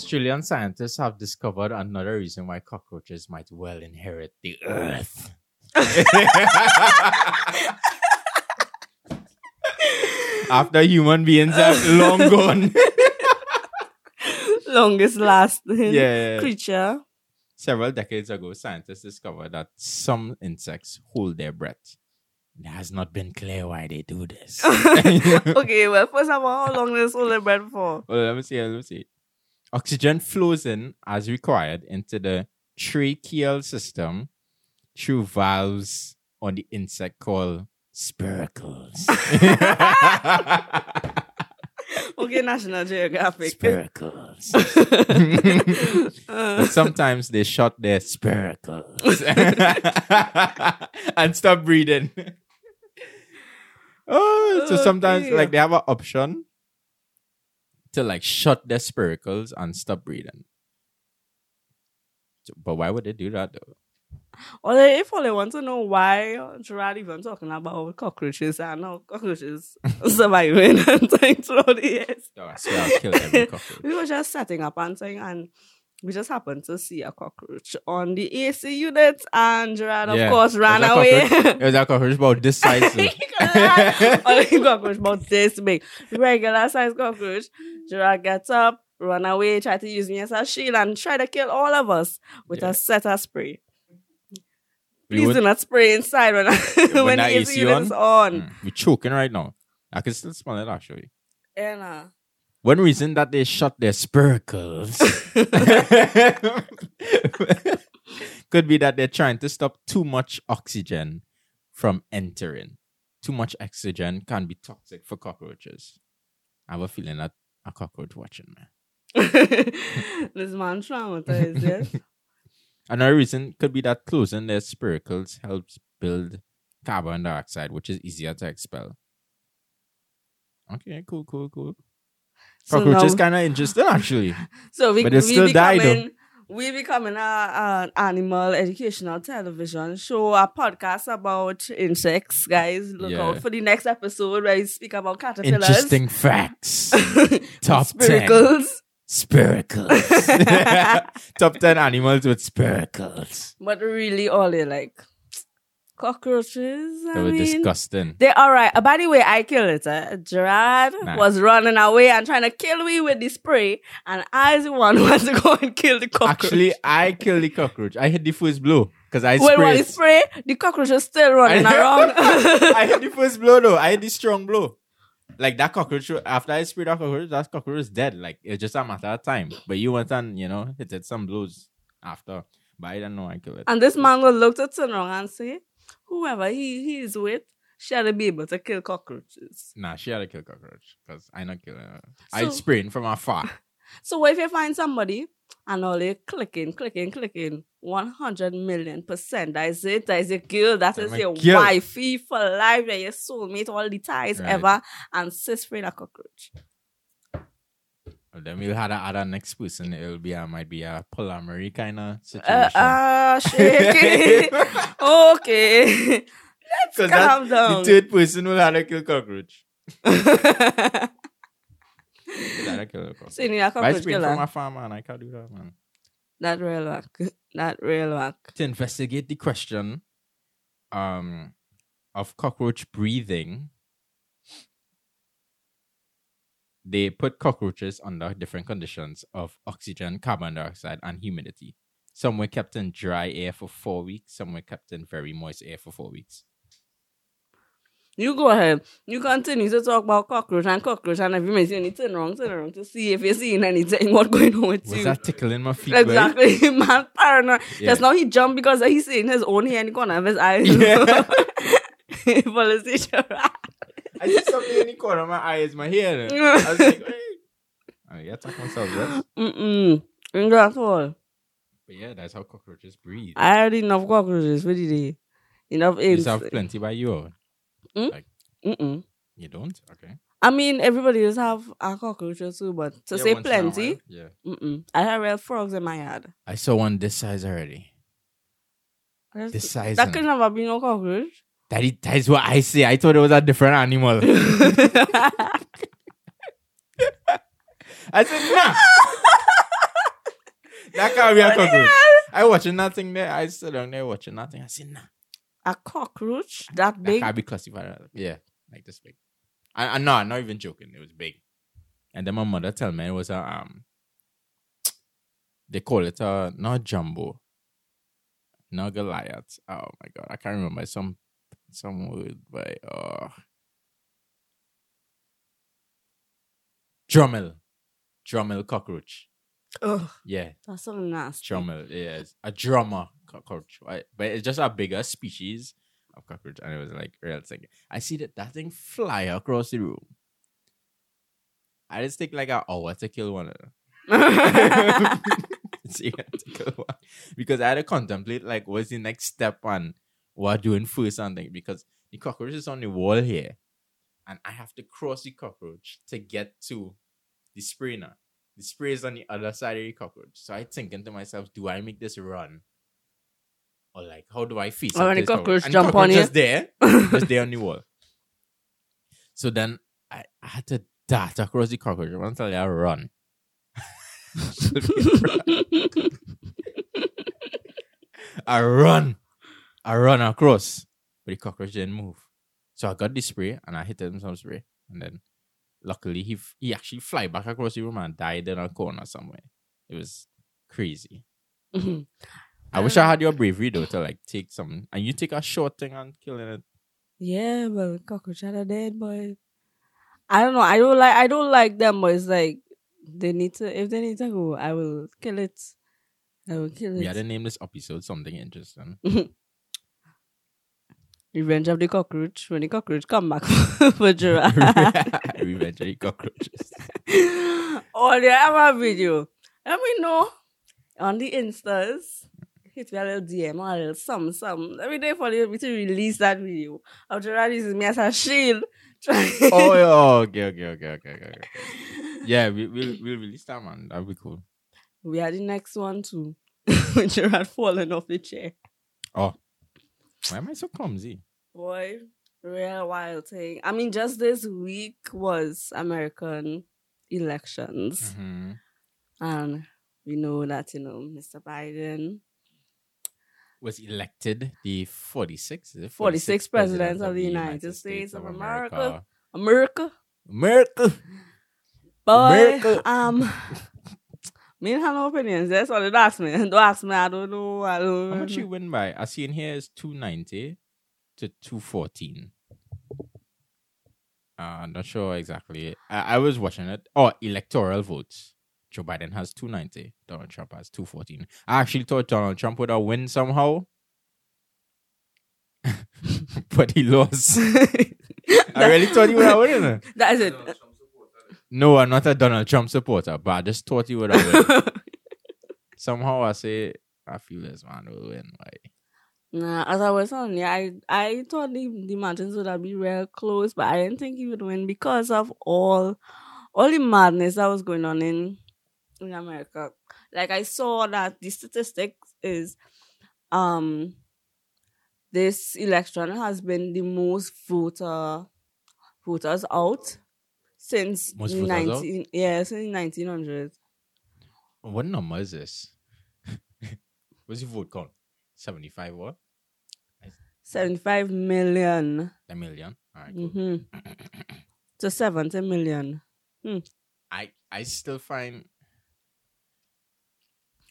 Australian scientists have discovered another reason why cockroaches might well inherit the earth. After human beings are long gone. Longest lasting yeah. creature. Several decades ago, scientists discovered that some insects hold their breath. It has not been clear why they do this. okay, well, first of all, how long does hold the bread for? Well, let me see. Let me see. Oxygen flows in as required into the tracheal system through valves on the insect called spiracles. Okay, National Geographic. spiracles. But sometimes they shut their spiracles and stop breathing. oh, so sometimes like they have an option to like shut their spiracles and stop breathing. So- but why would they do that though? They, if all they want to know why Gerrard even talking about cockroaches and how cockroaches surviving and things throughout the years. Oh, I swear I'll kill every cockroach. We were just setting up and saying, and we just happened to see a cockroach on the AC unit and Gerrard of Yeah. course ran a away. cockroach- There's a cockroach about this size. Only cockroach about this big. Regular size cockroach. Gerrard gets up, run away, try to use me as a shield and try to kill all of us with Yeah. a set of spray. We Please would- do not spray inside when, when the AC AC unit is on. Mm, we're choking right now. I can still smell it actually. And, uh, One reason that they shut their spiracles could be that they're trying to stop too much oxygen from entering. Too much oxygen can be toxic for cockroaches. I have a feeling that a cockroach watching me. this man traumatized, yes. Another reason could be that closing their spiracles helps build carbon dioxide, which is easier to expel. Okay, cool, cool, cool. So Cockroaches now- kind of interesting, actually. So we, But we still becoming we becoming an animal educational television show, a podcast about insects, guys. Look Yeah. out for the next episode where we speak about caterpillars. Interesting facts. Top 10 Spiracles. Spiracles. Top 10 animals with spiracles. But really all they like cockroaches. I They were mean, disgusting. They all right. Uh, by the way, I killed it. Uh, Gerrard Nah. was running away and trying to kill me with the spray, and I was the one who had to go and kill the cockroach. Actually, I killed the cockroach. I hit the first blow because I when sprayed. when the spray, the cockroach is still running I- around. I hit the first blow though. I hit the strong blow. Like that cockroach, after I sprayed that cockroach, that cockroach is dead. Like it's just a matter of time. But you went and, you know, hit it some blows after. But I don't know I killed it. and this man will look to turn around and say, whoever he, he is with, shall be able to kill cockroaches. Nah, she had to kill cockroach because I not killing her. Uh, I So- spraying from afar. So what if you find somebody and all they clicking, clicking, clicking, 100 million percent. That is it. That is your girl. That's is your girl. wifey for life. That your soulmate, all the ties Right. ever. And sis free a cockroach. Then we'll have to add a next person. It'll be a might be a polyamory kind of situation. Uh, ah, shit. okay. Let's calm that- down. The third person will have to kill cockroach. Will have to kill a cockroach. so you need a cockroach sprayed from killer. afar, man. I can't do that, man. That real work. That real work. to investigate the question um, of cockroach breathing, they put cockroaches under different conditions of oxygen, carbon dioxide, and humidity. Some were kept in dry air for four weeks, some were kept in very moist air for four weeks. You go ahead. You continue to talk about cockroach and cockroach and every minute you need to turn around, turn around to see if you're seeing anything, what's going on with Was you. that tickling my feet? Exactly, man, paranoid. Yeah. Just now he jumped because he's seeing his own hair in the corner of his eyes. Yeah. I see something in the corner of my eyes, my hair. I was like, hey. Oh, I gotta talk myself, yes. Mm-mm. Ain't that all. But yeah, that's how cockroaches breathe. I had enough cockroaches for the day. Enough you have plenty by you. Hmm? Mm-mm. You don't? Okay. I mean, everybody does have a cockroach or two, but to Yeah, say once in a plenty, while, Yeah. mm-mm. I have real frogs in my yard. I saw one this size already. That's- This size. That could never be no cockroach. That is, that is what I say. I thought it was a different animal. I said, nah. that can't be a cockroach. I watching nothing there. I sit down there watching that thing. I said, nah, A cockroach that that big? can't be classified. as- Yeah, like this big. I, I no, I'm not even joking. It was big. And then my mother tell me it was a um. They call it a not jumbo. Not Goliath. Oh my god, I can't remember some some word by uh. Drummel, drummel cockroach. Oh. Yeah, that's so nasty. drummel. Yeah, it's a drummer cockroach. Right? But it's just a bigger species of cockroach, and it was like real thing. I see that that thing fly across the room. I just take like an hour to kill one of them. See, I had to kill one. because I had to contemplate like what's the next step on what doing first and thing because the cockroach is on the wall here, and I have to cross the cockroach to get to the spray now. The spray is on the other side of the cockroach. So I thinking to myself, do I make this run? Or like how do I face Or when the cockroach And jump on cockroach you. Just there, just there on the wall. So then I, I had to dart across the cockroach until I run. I run. I run across. But the cockroach didn't move. So I got the spray and I hit him some spray. And then luckily he f- he actually fly back across the room and died in a corner somewhere. It was crazy. Mhm. I wish I had your bravery though to like take some and you take a short thing and killing it. yeah, but cockroach are dead, boy. I don't know. I don't like. I don't like them, but it's like they need to. If they need to go, I will kill it. I will kill it. We had to name this episode something interesting. Revenge of the cockroach. When the cockroach come back for giraffe. Revenge of the cockroaches. oh, they have a video. Let me know on the Instas. Hit me a little DM or a little some some. Every day for you to release that video. Of Gerrard using me as a shield. oh, yeah, oh, okay, okay, okay, okay, okay. okay. Yeah, we, we'll we'll release that man. That'd be cool. We are the next one too. Gerrard falling off the chair. Oh, why am I so clumsy? Boy, real wild thing. I mean, just this week was American elections. hmm And we know that, you know, Mr. Biden, Was elected the 46th, is it 46th president of the United States of America. America, America. boy, America. um, me don't have no opinions. That's what it ask me. Don't ask me. I don't know. I don't How much you win by? I see in here is 290 to 214. Uh, I'm not sure exactly. I, I was watching it. Oh, electoral votes. Joe Biden has 290. Donald Trump has 214. I actually thought Donald Trump would have win somehow. but he lost. I really thought he would have won. that is it. No, I'm not a Donald Trump supporter, but I just thought he would have. Somehow I say, I feel this man will win. Like, Nah, as I was telling you, I, I thought the, the Martins would have been real close, but I didn't think he would win because of all all the madness that was going on in in America. Like I saw that the statistics is um this election has been the most voter voters out since Most voters out? nineteen yeah, since nineteen hundred. What number is this? What's your vote count? 75 what? Seventy five million. A million? All right, cool. Mm-hmm. To seventy million. I, I still find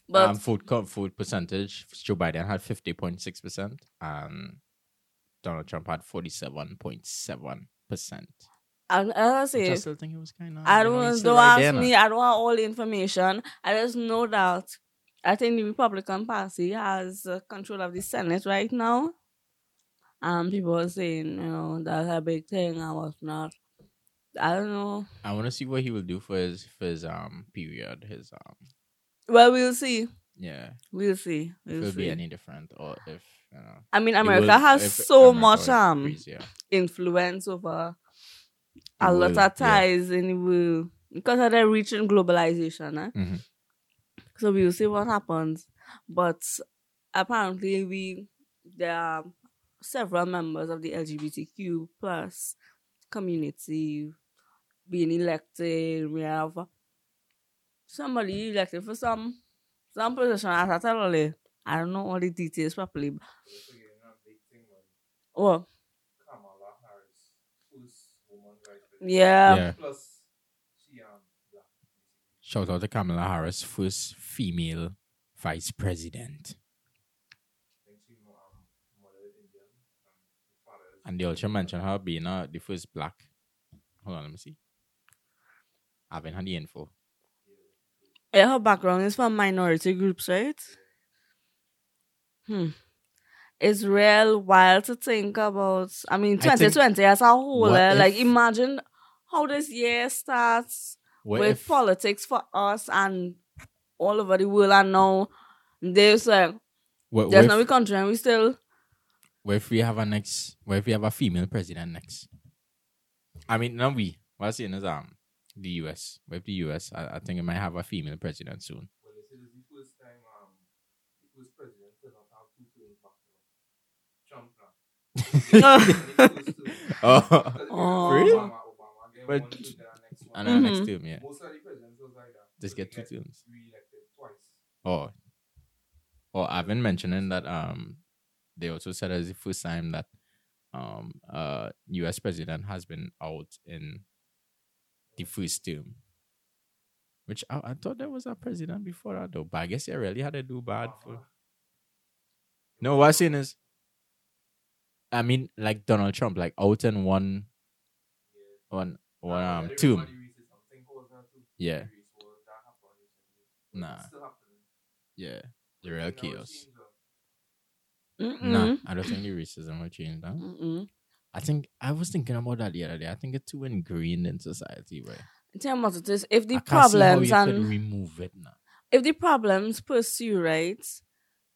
But um, vote, count, vote percentage, Joe Biden had 50.6% and Donald Trump had 47.7%. And as I say, I still think it was kind of. I don't don't ask me. I don't want all the information. I just know that I think the Republican Party has uh, control of the Senate right now. And people are saying, you know, that's a big thing and whatnot. I don't know. I want to see what he will do for his for his um period. His um Well, we'll see. yeah, We'll see. We'll it'll be any different or if you know. I mean, America will- has so America much um influence over The a lot world, of yeah. ties in the world because of the reaching globalization. Eh? Mhm. So we'll see what happens. But apparently, we there are several members of the LGBTQ plus community being elected. We have somebody elected for some some position as I tell you, I don't know all the details properly. but- You're forgetting a big thing, man. Oh, Kamala Harris, first woman vice president. Yeah. Yeah. Plus, she um black. Shout out to Kamala Harris, first female vice president. I think she um mother is Indian. Um, her father is And they also mentioned her being uh, the first black. Hold on, let me see. I haven't had the info. Yeah, her background is from minority groups, right? Hmm. It's real wild to think about. I mean, I think- 2020 as a whole. What eh, like, imagine how this year starts What with if, politics for us and all over the world. And now there's like, what, there's what no if, country and we still. what if we have a next? What if we have a female president next? I mean, not we. What I'm saying is um the U.S. What if the U.S. I, I think it might have a female president soon. Well, they said the first time um the first president to not have two terms back Trump now. oh, Oh. Really? Obama, Obama get But- one term, then the next and our next Mhm. term, yeah. Most of the presidents was like that. Just get two terms. Twice. Oh, oh, I've been mentioning that um, they also said it's the first time that um, uh, U.S. president has been out in the first term. Which I, I thought there was a president before that though, but I guess they really had to do bad for. No, what I'm saying is, I mean, like Donald Trump, like out in one, one, one Ah, um, yeah, they term. remember the racism thing was that too. Yeah. The race war, that happened recently. But Nah. it's still happening. Yeah, the real now chaos. seems, Nah, I don't think the racism will change that. Mm-mm. I think I was thinking about that the other day. I think it's too ingrained in society, right? Tell me what it is. If the I can't see how problems you could and remove it now. if the problems pursue, right?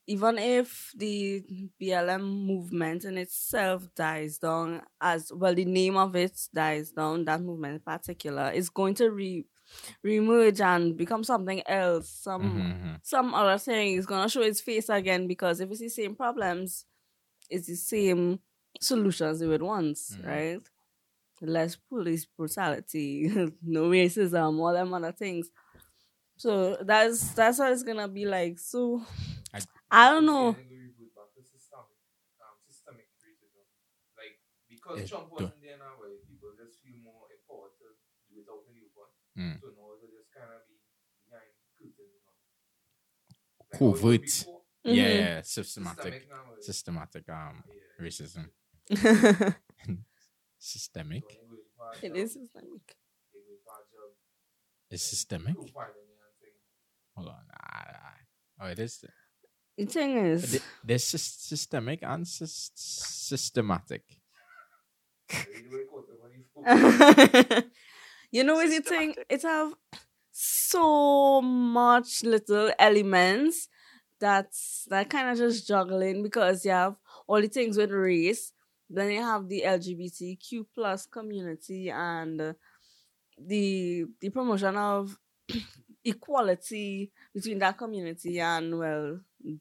Even if the BLM movement in itself dies down, as well, the name of it dies down, that movement in particular is going to re remerge and become something else. Some Mhm, some other thing is gonna show its face again because if it's the same problems, it's the same solutions they would want, Mhm. right? Less police brutality, no racism, all them other things. So that's that's what it's gonna be like. So I- I, don't know. getting to reboot back to systemic, um, systemic racism. Like because Eh, Trump wasn't there now, where people just feel more empowered to do it out in the open. Mm. So now it'll just kind of be behind curtains now. Like how it was Covert. before, Yeah, yeah, systematic, systemic now, where- systematic um yeah. racism, systemic. So when you go for a it job, is systemic. you go for a job, Is systemic? profiling you and thing. Hold on. Ah, ah. Oh, it is. The thing is, Th- There's sys- systemic and sys- systematic. You do it quote when you- you know, what you think? It have so much little elements that's that kind of just juggling because you have all the things with race, then you have the LGBTQ plus community and uh, the the promotion of equality between that community and well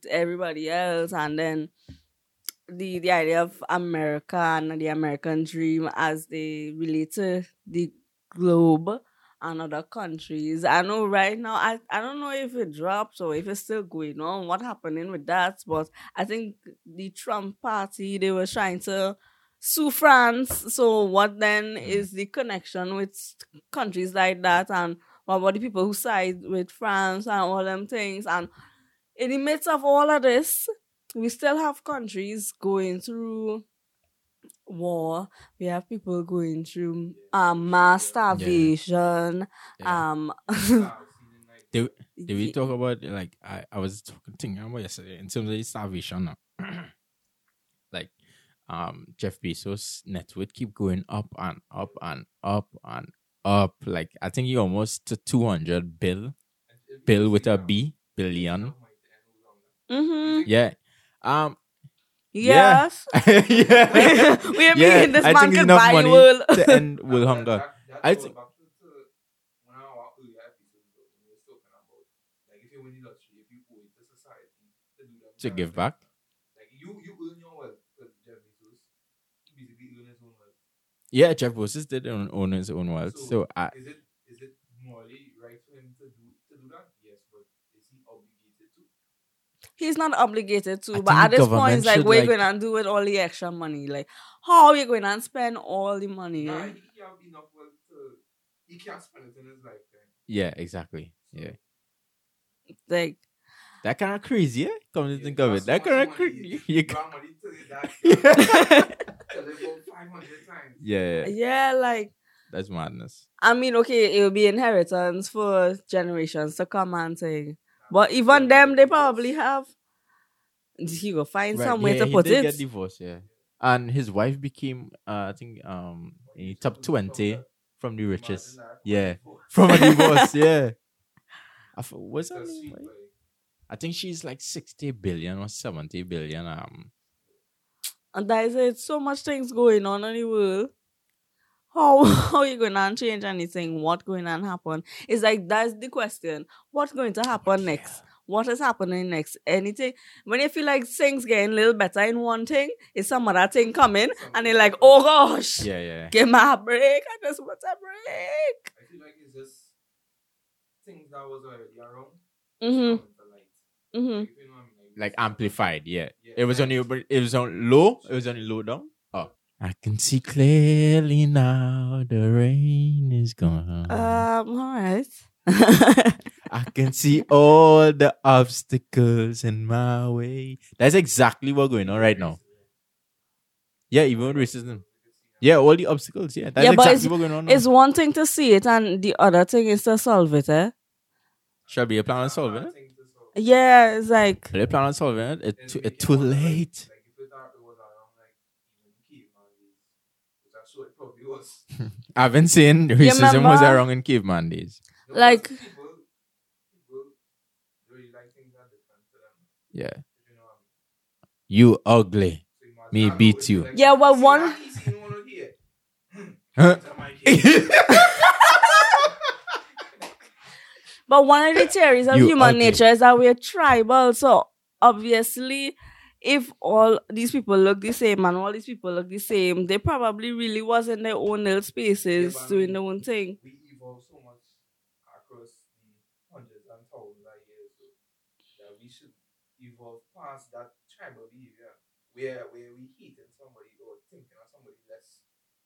everybody else and then the the idea of America and the American dream as they relate to the globe and other countries. I know right now I, I don't know if it drops or if it's still going on, what happening with that, but I think the Trump party they were trying to sue France. So what then mm. is the connection with countries like that and what about the people who side with France and all them things and in the midst of all of this, we still have countries going through war. We have people going through um mass starvation. Yeah. Um I've seen it like- Did, did we talk about like I, I was talking thinking about yesterday in terms of the starvation now. like um Jeff Bezos net worth keep going up and up and up and up. Like I think he almost to two hundred bill bill with a B it- B billion. Trump might end longer. mhm. Yeah. Um Yes. yeah. we are Yeah, mean this I man think could enough money world. to end world That- hunger. that- that I think- to- to one of our earlier episodes, though, when we were talking about, like, if you win the lottery, if you owe it to society to do that To kind give back. thing. Like, you, you earn your wealth, because Jeff Bezos, he basically earn his own wealth. Yeah, Jeff Bezos did own, own his own wealth. So I is it is it morally right for him to do to do that? Yes, but is he obligated he's not obligated to, I but at this point, it's like, we're like- going to do with all the extra money? Like, how are you going to spend all the money? Nah, he, he have enough to. He can't spend it in his lifetime. Yeah, exactly. Yeah. Like, That kind of crazy, eh? Come to Yeah, think of it. That kind of crazy. money. You Grant money to his dad. ca- Tell him about 500 times. yeah, yeah, yeah, like, that's madness. I mean, okay, it will be inheritance for generations to come and say, but even them, they probably have. He will find Right, some way yeah, to put it. get divorced, yeah. And his wife became, uh, I think, um, in top twenty from the richest. Yeah, from a divorce. Yeah. I f- what's her That's name? sweet, right? boy. I think she's like sixty billion or seventy billion. Um, And that is it. So much things going on in the world. How how you going to change anything? What going to happen? It's like that's the question. What's going to happen next? What is happening next? Anything when you feel like things getting a little better in one thing, is some other thing coming, and you're like, oh gosh, yeah, yeah. give me a break. I just want a break. I feel like it's just things that was already around. Mhm. coming to light. Mhm. Like, if you know what I mean? Like amplified. Yeah. Yeah. It was only, but it was on low. It was only low down. I can see clearly now. The rain is gone. Um. All right. I can see all the obstacles in my way. That's exactly what's going on right now. Yeah, even with racism. Yeah, all the obstacles. Yeah, that's Yeah, exactly what's going on. Now. it's one thing to see it, and the other thing is to solve it. Eh? Shall be a plan on solving it. Things to solve. Yeah, it's like Are they plan on solving it? It's too, it's too thing was, like- late. Like if it thought it was around like even caveman days, which I'm sure it probably was. I haven't seen racism was remember? around in caveman days. No, Like- people, people really like things that are different to them. Yeah. You know what I mean. You ugly. So Me beat you. like, Yeah, well, one- that, he seen one over here. Huh? That might be- But one of the theories of You human ugly. nature is that we're tribal. So obviously, if all these people look the same and all these people look the same, they probably really was in their own little spaces Yeah, but I doing mean- their own thing. we evolved so much across the hundreds and thousands of years so that we should evolve past that tribal behavior where where we hating somebody or thinking of somebody less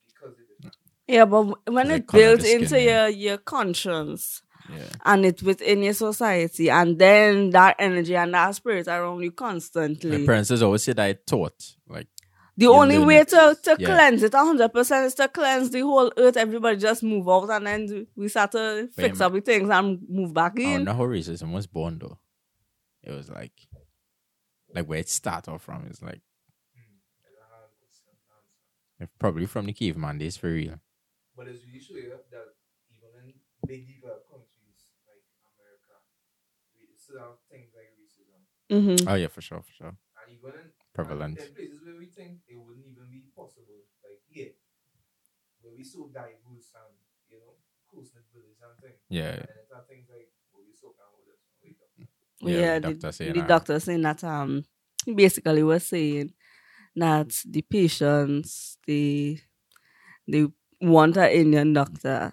because of it. Yeah, but when Like it colour built the into your your conscience Yeah. and it's within your society, and then that energy and that spirit are around you My constantly. parents has always said I taught. Like, The You only way it. to, to Yeah. cleanse it 100% is to cleanse the whole earth. Everybody just move out and then we start to But fix yeah, up the things and move back I don't in. know how racism was born though. It was like, like where it started off from is like As a hard question to answer. probably from the caveman days for real. But it's really sure that even in big developed countries like America, we things like racism. Mm-hmm. Oh yeah, for sure, for sure. And even in Prevalent. And places where we think it wouldn't even be possible, like here, where we so diverse and you know, close knit village and things. Yeah, And then it's not things like what we so about this. we don't- Yeah, Yeah, the the, doctor saying the that. doctor saying that um he basically was saying that the patients they they want an Indian doctor.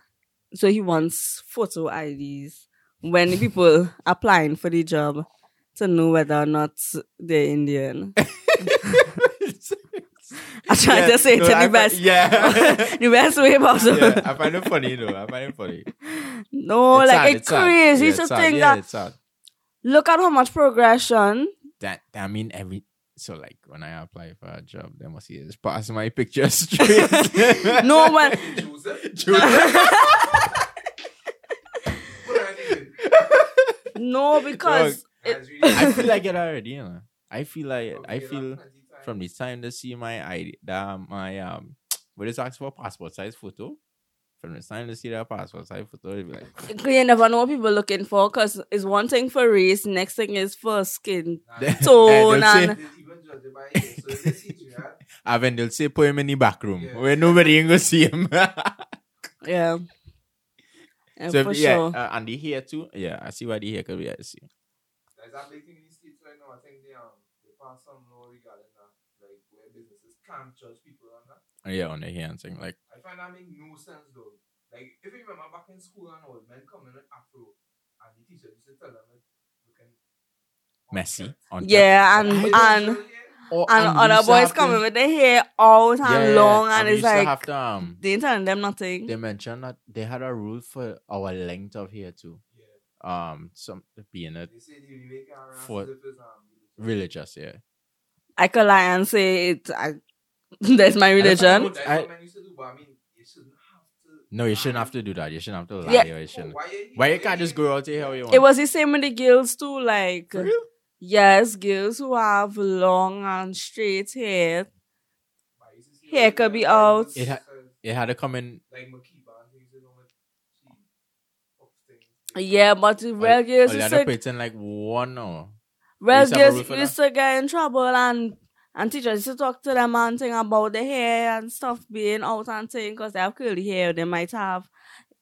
So he wants photo IDs when people applying for the job to know whether or not they're Indian. I try Yeah, to say it no, to I the best Yeah. the best way possible. yeah, I find it funny though. I find it funny. No, It's like sad, it's, sad. crazy Yeah, to it's think yeah, that it's look at how much progression That I mean every so like when I apply for a job, they must see just pass my picture straight. No, one. Joseph, what are you doing? No because it, I feel like it already, you know. I feel like Probably I feel that plenty times. from the time they see my ID, that my um, what is asked for passport size photo. From the time they see that passport size photo, they be like, you never know what people looking for because it's one thing for race, next thing is for skin. Nah, Tone they'll and- they even judge it by here. So if they see you, right? and then they'll say put him in the back room Yeah. where nobody ain't gonna see him. Yeah. Yeah, so for if- yeah, sure. uh, and the hair too. Yeah, I see why the hair could be. I see. There's that big thing in the States right now. I think they um they passed some law regarding that, like where businesses can't judge people on that. Oh, yeah, on the hair and thing like. I find that make no sense though. Like if you remember back in school and all, men coming with afro, and the teacher used to tell them like, looking. messy. On Yeah, and I- and Or- and we other boys have to- coming with their hair out time Yeah, long, and we it's like have to, um, they ain't telling them nothing. they mentioned that they had a rule for our length of hair too. Yeah. Um, some being a They say the only way can For- slip is, um, religious, yeah. I could lie and say it. I, that's my religion. I- what men used to do, but I mean, you shouldn't have to. No, you shouldn't have to do that. You shouldn't have to lie. Yeah. or you Oh, shouldn't. why you, Why you can't just grow out your hair how you want? It was the same with the girls too. Like For real? Yes, girls who have long and straight hair. Why you used to see Hair could be out. It ha- It had to come in. like Makiba and things, you know, like, she up things. Yeah, but the real girls oh, you used to like one hour. real used to have a rule girls used to get in trouble and and teachers used to talk to them and thing about the hair and stuff being out and thing because they have curly hair. They might have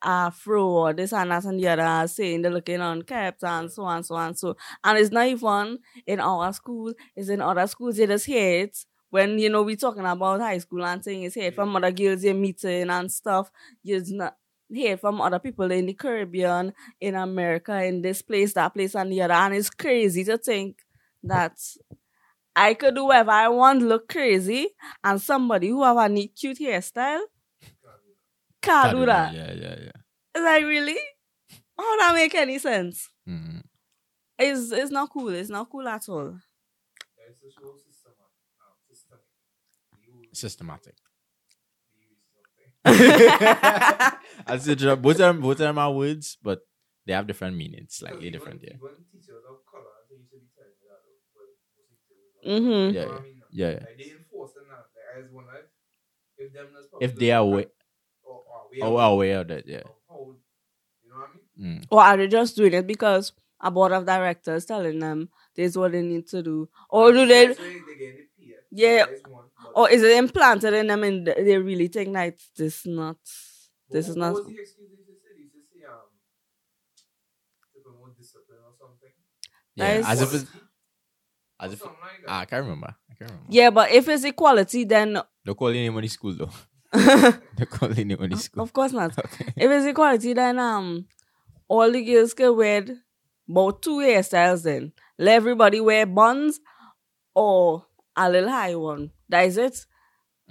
Uh, afro or this and that and the other saying they're looking unkept and so on so on so and it's not even in our school, it's in other schools they just hear it. When you know we talking about high school and thing, it's hear it from other girls you're meeting and stuff. You just not hear from other people in the Caribbean, in America, in this place, that place, and the other. And it's crazy to think that I could do whatever I want, look crazy, and somebody who have a neat, cute hairstyle can't do that. Yeah, yeah, yeah. It's like really? How that make any sense? Mhm. It's it's not cool. It's not cool at all. Yeah, it's a show system, systemic. You- Systematic. you something. I said both of them, both of them are words, but they have different meanings, slightly Because different. Yeah, even- even teachers of color, I think you should be telling me that, though, but most teachers of Mhm. Yeah, yeah. what I mean? yeah. yeah. Like, they enforcing that. Like, I just wonder if them that's If they are aware, or, or aware oh, of- aware of that, yeah. how- you know what I mean? Mm. Or are they just doing it because a board of directors telling them this is what they need to do? Or do they they get the peer. Yeah. One, or is it implanted in them and they really think that it's this not this is not What was the excuse they used? They used um, to promote discipline or something. Yeah, as if it's, as if like ah, I can't remember. I can't remember. Yeah, but if it's equality then Don't call your name on the school though. of Don't call your name on the school. course not. Okay. If it's equality then um all the girls can wear about two hairstyles then. Let everybody wear buns or a little high one. That is it.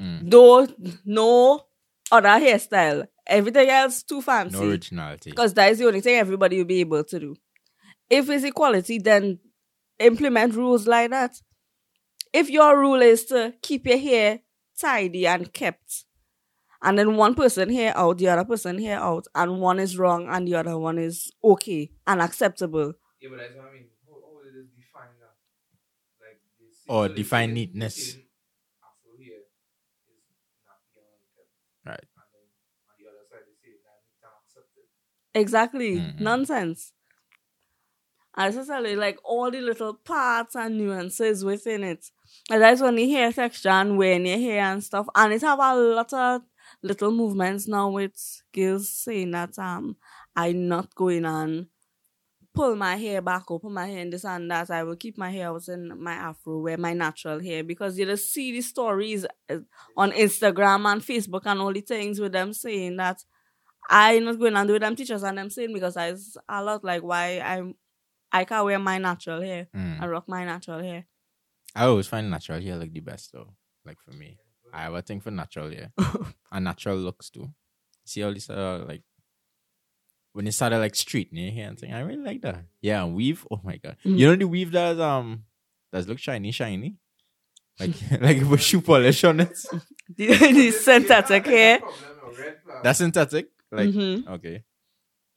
Mm. Though no other hairstyle. Everything else too fancy. No originality. Because that is the only thing everybody will be able to do. If it's equality, then implement rules like that. If your rule is to keep your hair tidy and kept, and then one person hair out, the other person hair out, and one is wrong and the other one is okay and acceptable. Yeah, but that's what I mean. How, how will it define that? Like, they Or so define neatness. they say Afro hair is not beyond kept. Right. And then on the other side, they say that it's unaccepted. Exactly. Mhm. Nonsense. And essentially, like all the little parts and nuances within it. And that's when the hair texture and wearing your hair and stuff. And it have a lot of little movements now with girls saying that um I'm not going on pull my hair back or put my hair in this and that. I will keep my hair out in my afro, wear my natural hair because you just see the stories uh, on Instagram and Facebook and all the things with them saying that I'm not going and do with them teachers and them saying because I a lot like why I'm I can't wear my natural hair Mm. and rock my natural hair. I always find natural hair like the best though. Like for me, I have a thing for natural hair and natural looks too. See all this uh like when it started like straightening your hair and saying, I really like that. Yeah, and weave. Oh my god, Mm. you know the weave does um does look shiny, shiny. Like like with shoe polish on it. the, the synthetic hair. Problem, no, red flag. That's synthetic. Like mm-hmm. okay,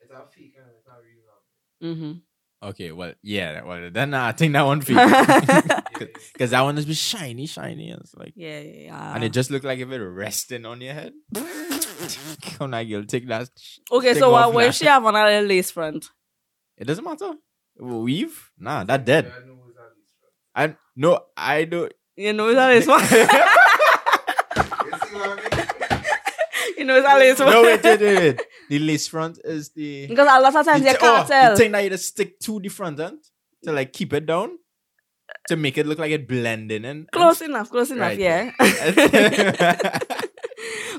it's a fake and it's not real. Mm-hmm. Okay. Well, yeah. Well, then uh, I think that one for Yeah, because that one is be shiny, shiny. And it's like Yeah, yeah, yeah. and it just looked like if it resting on your head. Come on, girl, take that. okay, take so off what what now. if she have on a little lace front? It doesn't matter. Weave? Nah, that dead. I know it's at least, right? I no, I don't. You know it's a lace front. You what you know it's a lace front. no, wait, wait, wait, wait. The lace front is the. because a lot of times the, you thi- oh, can't tell. the thing that you just stick to the front end to like keep it down to make it look like it blending in. Close enough, close enough, Right. yeah.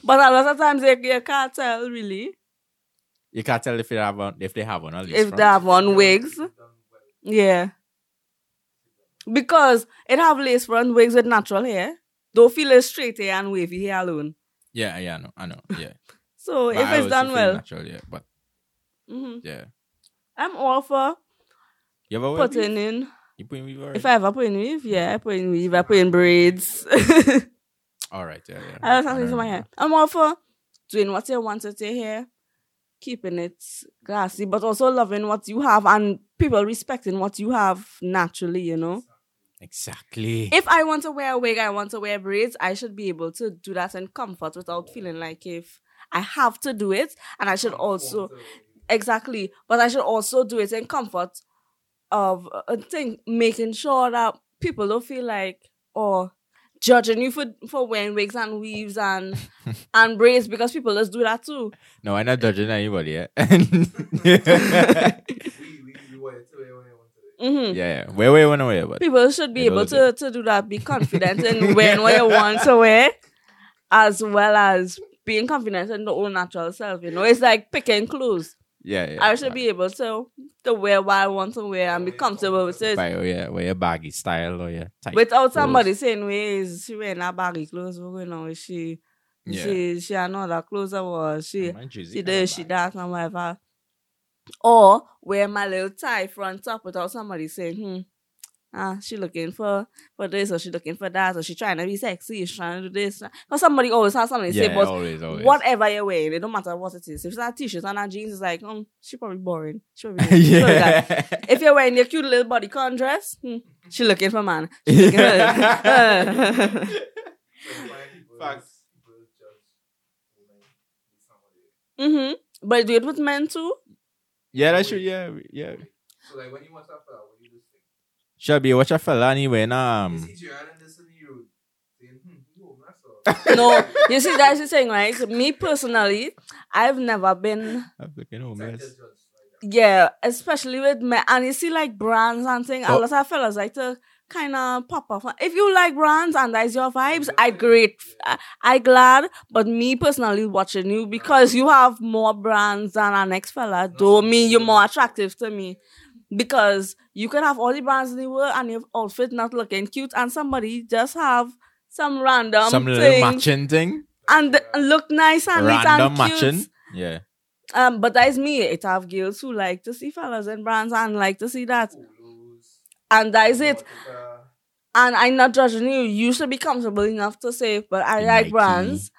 but a lot of times you, you can't tell really you can't tell if they have on if they have on if front. they have on wigs. Yeah. because it have lace front wigs with natural hair. Don't feel it straight hair and wavy hair alone. Yeah, yeah, I know, I know. Yeah. So But if I it's done well, natural, yeah. But hmm yeah. I'm all for You ever putting in. You put in weave already? If I ever put in weave, yeah, I put in weave, I put in braids. All right, yeah, yeah. I have something in my hair. I'm all for doing what you want with your hair, keeping it glassy, but also loving what you have and people respecting what you have naturally, you know. Exactly. If I want to wear a wig, I want to wear braids, I should be able to do that in comfort without feeling like if I have to do it, and I should also exactly, but I should also do it in comfort of a thing, making sure that people don't feel like or judging you for for wearing wigs and weaves and and braids because people just do that too. no, I'm not judging anybody, yeah. we, we, we want it mm-hmm. to wear what you want to wear. yeah, yeah. Where, where, when, where, but People should be Able able to, to do that, be confident in wearing what you want to wear, as well as being confident in the own natural self. You know, it's like picking clothes. yeah, yeah. I should be able to to wear what I want to wear and be comfortable with it. By, oh, yeah, wear your baggy style or your tight. Without somebody saying, "Where is she wearing her baggy clothes? What's going on? Is she, Yeah. she, she another clothes or she, she this, she that, and whatever." Or wear my little tie front up without somebody saying, "Hmm, ah, she looking for for this or she looking for that or she trying to be sexy, she trying to do this." Because somebody always has something to Yeah, say, but always, always. whatever you're wearing, it don't matter what it is. If it's not t-shirts and not jeans, it's like, um, she probably boring. She probably, she probably that. yeah. If you're wearing your cute little bodycon dress, hmm, she looking for man. She looking for- So why people, Facts. people judge women based on what they wear. mm-hmm. But do it with men too. yeah, that's true. yeah, yeah. So like when you watch that fella, what do you just think? Shabby, watch a fella anyway, You um. see Gerrard and this in the road saying, you that's all. No, you see that's the thing, right? Me personally, I've never been I'm looking homeless. just judge like that. yeah, especially with men and you see like brands and thing, a Oh. lot of fellas like to kind of pop off. If you like brands and that's your vibes, I great, I, I glad. But me personally watching you because you have more brands than our next fella, don't mean you're more attractive to me. Because you can have all the brands in the world and your outfit not looking cute, and somebody just have some random Some little thing matching thing. and look nice and neat Random and cute. matching. Yeah. Um, but that is me. It have girls who like to see fellas in brands and like to see that, and that is it. And I'm not judging you. You should be comfortable enough to say, but I like Nike. brands.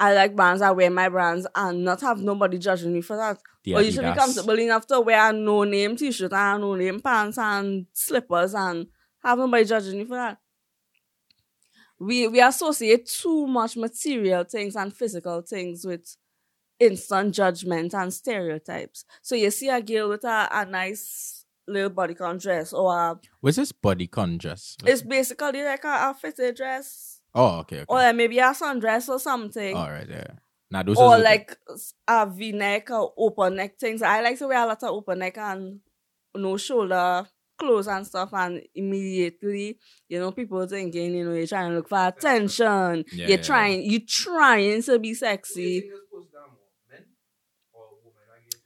I like brands. I wear my brands and not have nobody judging me for that. Or you should be comfortable enough to wear no name t shirt and no name pants and slippers and have nobody judging you for that. We we associate too much material things and physical things with instant judgment and stereotypes. So you see a girl with a, a nice little bodycon dress or a, What's this body con dress? it's basically like a, a fitted dress Oh, okay, okay. or like maybe a sundress or something. All right, yeah. Now those or are like a V neck or open neck things. I like to wear a lot of open neck and no shoulder clothes and stuff. And immediately, you know, people thinking, you know, you're trying to look for attention. Yeah, you're yeah, trying, you're trying to be who do you sexy. think is supposed to down more, men or women? I guess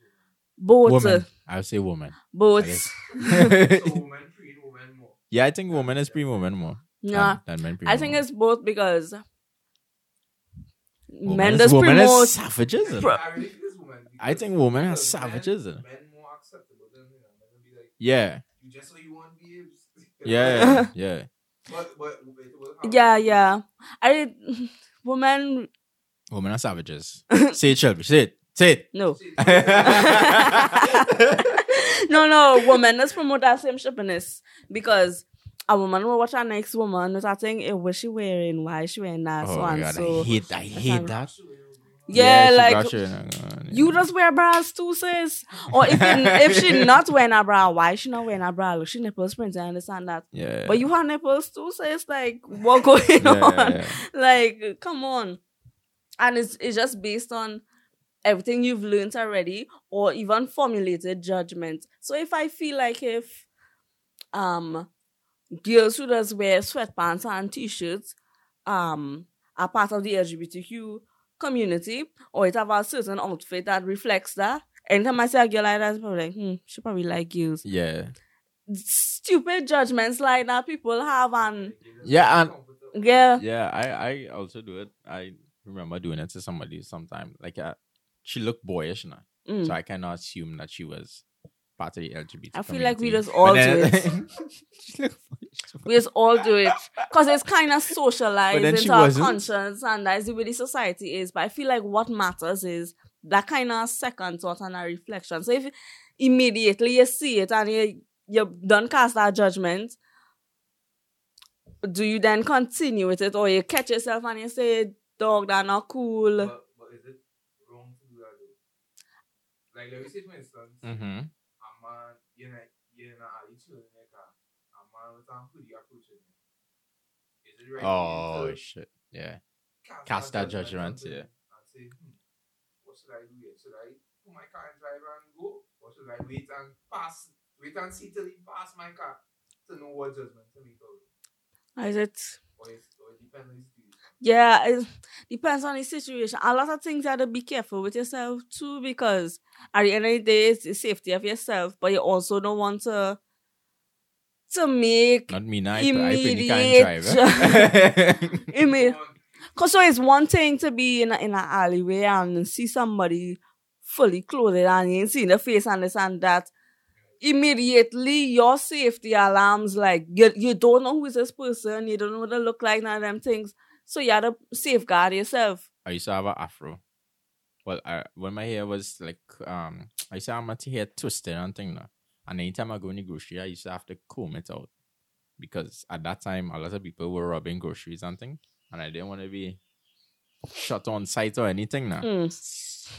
Both, woman. I would say woman. both. I guess. women. so women pre women more. yeah, I think woman is pre woman more. Yeah, Than, than men I think it's both because woman men is, does woman is promote. savages. Pro- I think women. I because- think women are savages. Men, men more acceptable than you know. Men will be like, Yeah, you just so you want babes. yeah, yeah. But but it. Yeah, yeah. I women Women are savages. say it, Shelby. Say it. Say it. no. No, no, Women, let's promote that same shippiness because a woman will watch our next woman with that thing, what she wearing, why is she wearing that, oh so my god, so. I hate, I hate that. Yeah, she like you, uh, you just wear bras too, sis. Or if you, if she not wearing a bra, why she not wearing a bra? Look, she nipples print, I understand that. yeah, But you have nipples too, sis. Like, what going yeah, on? yeah. Like, come on. And it's it's just based on everything you've learned already or even formulated judgment. So if I feel like if um girls who does wear sweatpants and t-shirts um are part of the LGBTQ community or it have a certain outfit that reflects that. Anytime I see a girl like that, it's probably like, hmm, she probably like girls. yeah. stupid judgments like that people have and Yeah, and- yeah. Yeah, I I also do it. I remember doing it to somebody sometime. Like uh, she looked boyish now, Mm. so I cannot assume that she was part of the LGBT. I feel like we just all But do it. She looked boyish. We just all do it because it's kind of socialized into our wasn't. conscience, and that's the way the society is. But I feel like what matters is that kind of second thought and a reflection. So if immediately you see it and you you don't cast that judgment, do you then continue with it, or you catch yourself and you say, "Dog, that not cool." But, but is it wrong to do that? Like, let me say for instance, Mhm. A man, you know, you know, you chilling in your car, a man with a hoodie approaching you. Is it right? for Oh you shit! Yeah. cast, cast that judgment, yeah. And say, hmm, what should I do here? Should I put my car and drive and go? Or should I wait and pass, wait and see till he pass my car to know what judgment to make of it? Is it? Or, is, or it depends on the situation. Yeah, it depends on the situation. A lot of things you have to be careful with yourself too, because at the end of the day, it's the safety of yourself, but you also don't want to to make Not me now. I, I Immediate. can't drive. eh? Imme- Cause so it's one thing to be in a, in an alleyway and see somebody fully clothed and you ain't see the face and this and that. Immediately your safety alarms like you you don't know who is this person, you don't know what they look like, none of them things. So you have to safeguard yourself. I used to have an afro. Well, I, when my hair was like, um, I used to have my hair twisted and thing now. And anytime I go in the grocery, I used to have to comb it out. Because at that time, a lot of people were robbing groceries and thing. And I didn't want to be shot on sight or anything now. Mm.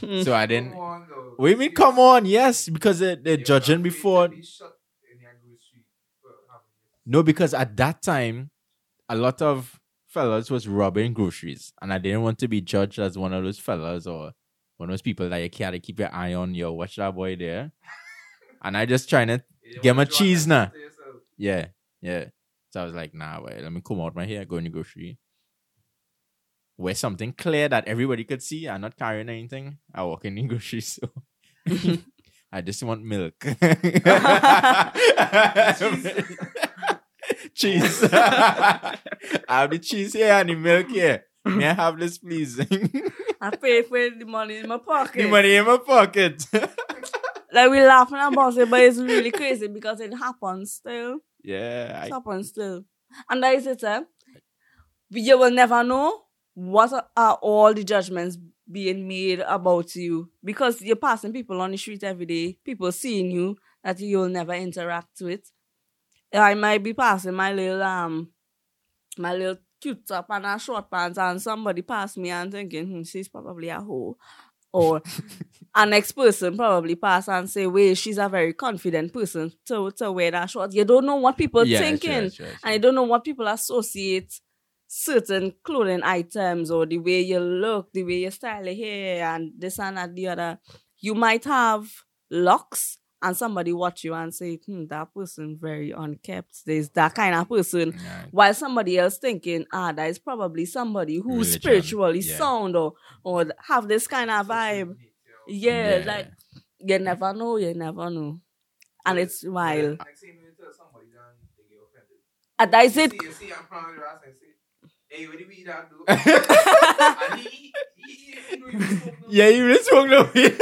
Mm. So I didn't. Come on, though. What do you mean, come on? Yes, because they, they're You're judging before. be shot in your grocery for having it. No, because at that time, a lot of fellas was robbing groceries, and I didn't want to be judged as one of those fellas or one of those people that you can't keep your eye on. Yo, watch that boy there. And I just trying to, You Get my cheese now. yeah, yeah. So I was like, nah, wait, let me come out my hair, go in the grocery, wear something clear that everybody could see. I'm not carrying anything. I walk in the grocery store. I just want milk. cheese. I have the cheese here and the milk here. May I have this, please? I pay for the money in my pocket. The money in my pocket. Like we laughing about it, but it's really crazy because it happens still. yeah, It I, happens still. And that is it, eh? You will never know what are all the judgments being made about you because you're passing people on the street every day, people seeing you that you'll never interact with. I might be passing my little um my little cute top and a short pants and somebody pass me and thinking, hmm, she's probably a hoe. Or an next person probably pass and say, wait, she's a very confident person to, to wear that short. You don't know what people yeah, thinking. sure, sure, sure. And you don't know what people associate certain clothing items or the way you look, the way you style your hair, and this and that, the other. You might have locks, and somebody watch you and say, hmm, that person very unkept. There's that kind of person. Yeah. While somebody else thinking, ah, that is probably somebody who's Religion, spiritually yeah. sound or or have this kind of vibe. Yeah, like you never know, you never know. And it's wild. Next thing you tell somebody, then they get offended. And that is it. Smoke no yeah, you really spoke no weed.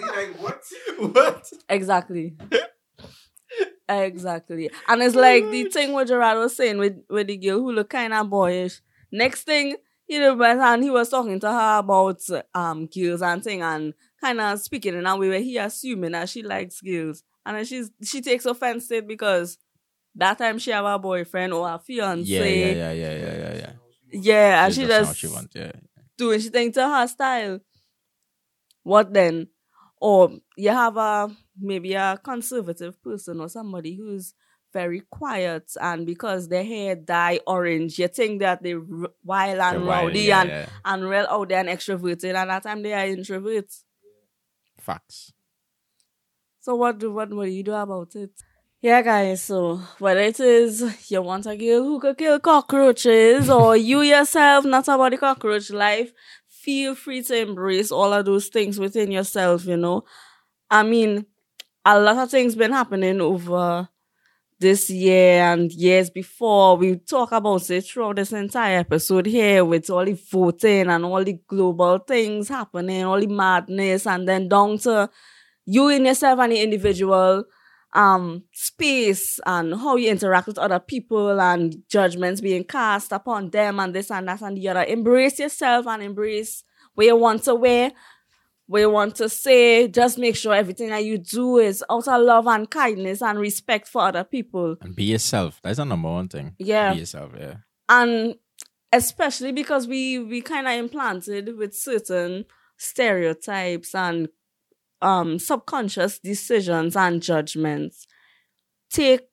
So like, what? what? Exactly. exactly. And it's like the thing what Gerrard was saying with, with the girl who look kind of boyish. Next thing, you know, but and he was talking to her about um girls and thing and kind of speaking in a way where he assuming that she likes girls. And then she's she takes offense to it because that time she have a boyfriend or a fiance. Yeah, yeah, yeah, yeah, yeah, yeah, yeah. Yeah, and She she just just what she want, yeah. doing she think to her style. What then? Or you have a maybe a conservative person or somebody who's very quiet and because their hair dye orange, you think that they're wild and They're rowdy yeah, and, yeah. and real out there and extroverted and that time they are introverts. Facts. So what do what, what do you do about it? Yeah, guys. So whether it is you want a girl who could kill cockroaches, or you yourself not about the cockroach life, feel free to embrace all of those things within yourself. You know, I mean, a lot of things been happening over this year and years before. We talk about it throughout this entire episode here with all the voting and all the global things happening, all the madness, and then down to you in yourself and the individual um space and how you interact with other people and judgments being cast upon them and this and that and the other. Embrace yourself and embrace where you want to wear we want to say just make sure everything that you do is out of love and kindness and respect for other people. And be yourself. That's the number one thing. Yeah. Be yourself, yeah. And especially because we we kind of implanted with certain stereotypes and um subconscious decisions and judgments. Take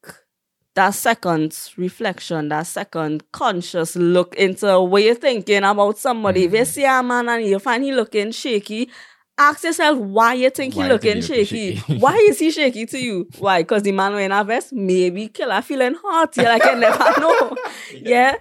that second reflection, that second conscious look into what you're thinking about somebody. If you see a man and you find he looking shaky, ask yourself why you think Why he looking shaky. shaky? why is he shaky to you? Why? Because the man wearing a vest, maybe killer feeling hot. You like you never know. yeah,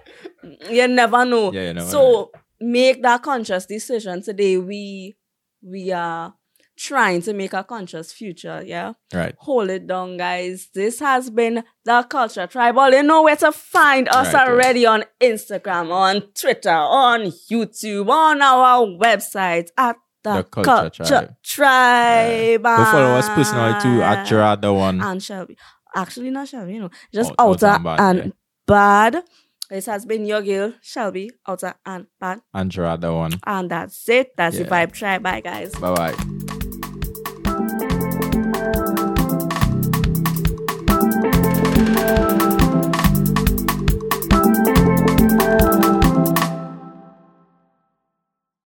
you never know. Yeah, you never so make that conscious decision today. We we are trying to make a conscious future. Yeah Right. hold it down, guys. This has been the Culture Tribal. You know where to find us Right, yeah. already on Instagram, on Twitter, on YouTube, on our website at the, The Culture Culture, Tribe. Tribe. Go follow us personally too at Gerrard the one. and Shelby. Actually, not Shelby, you know, just Out- Outer outer, and Bad, and yeah. bad. This has been your girl, Shelby, outer and bad. And Gerrard the one. And that's it. That's the vibe tribe. Bye, guys. Bye bye.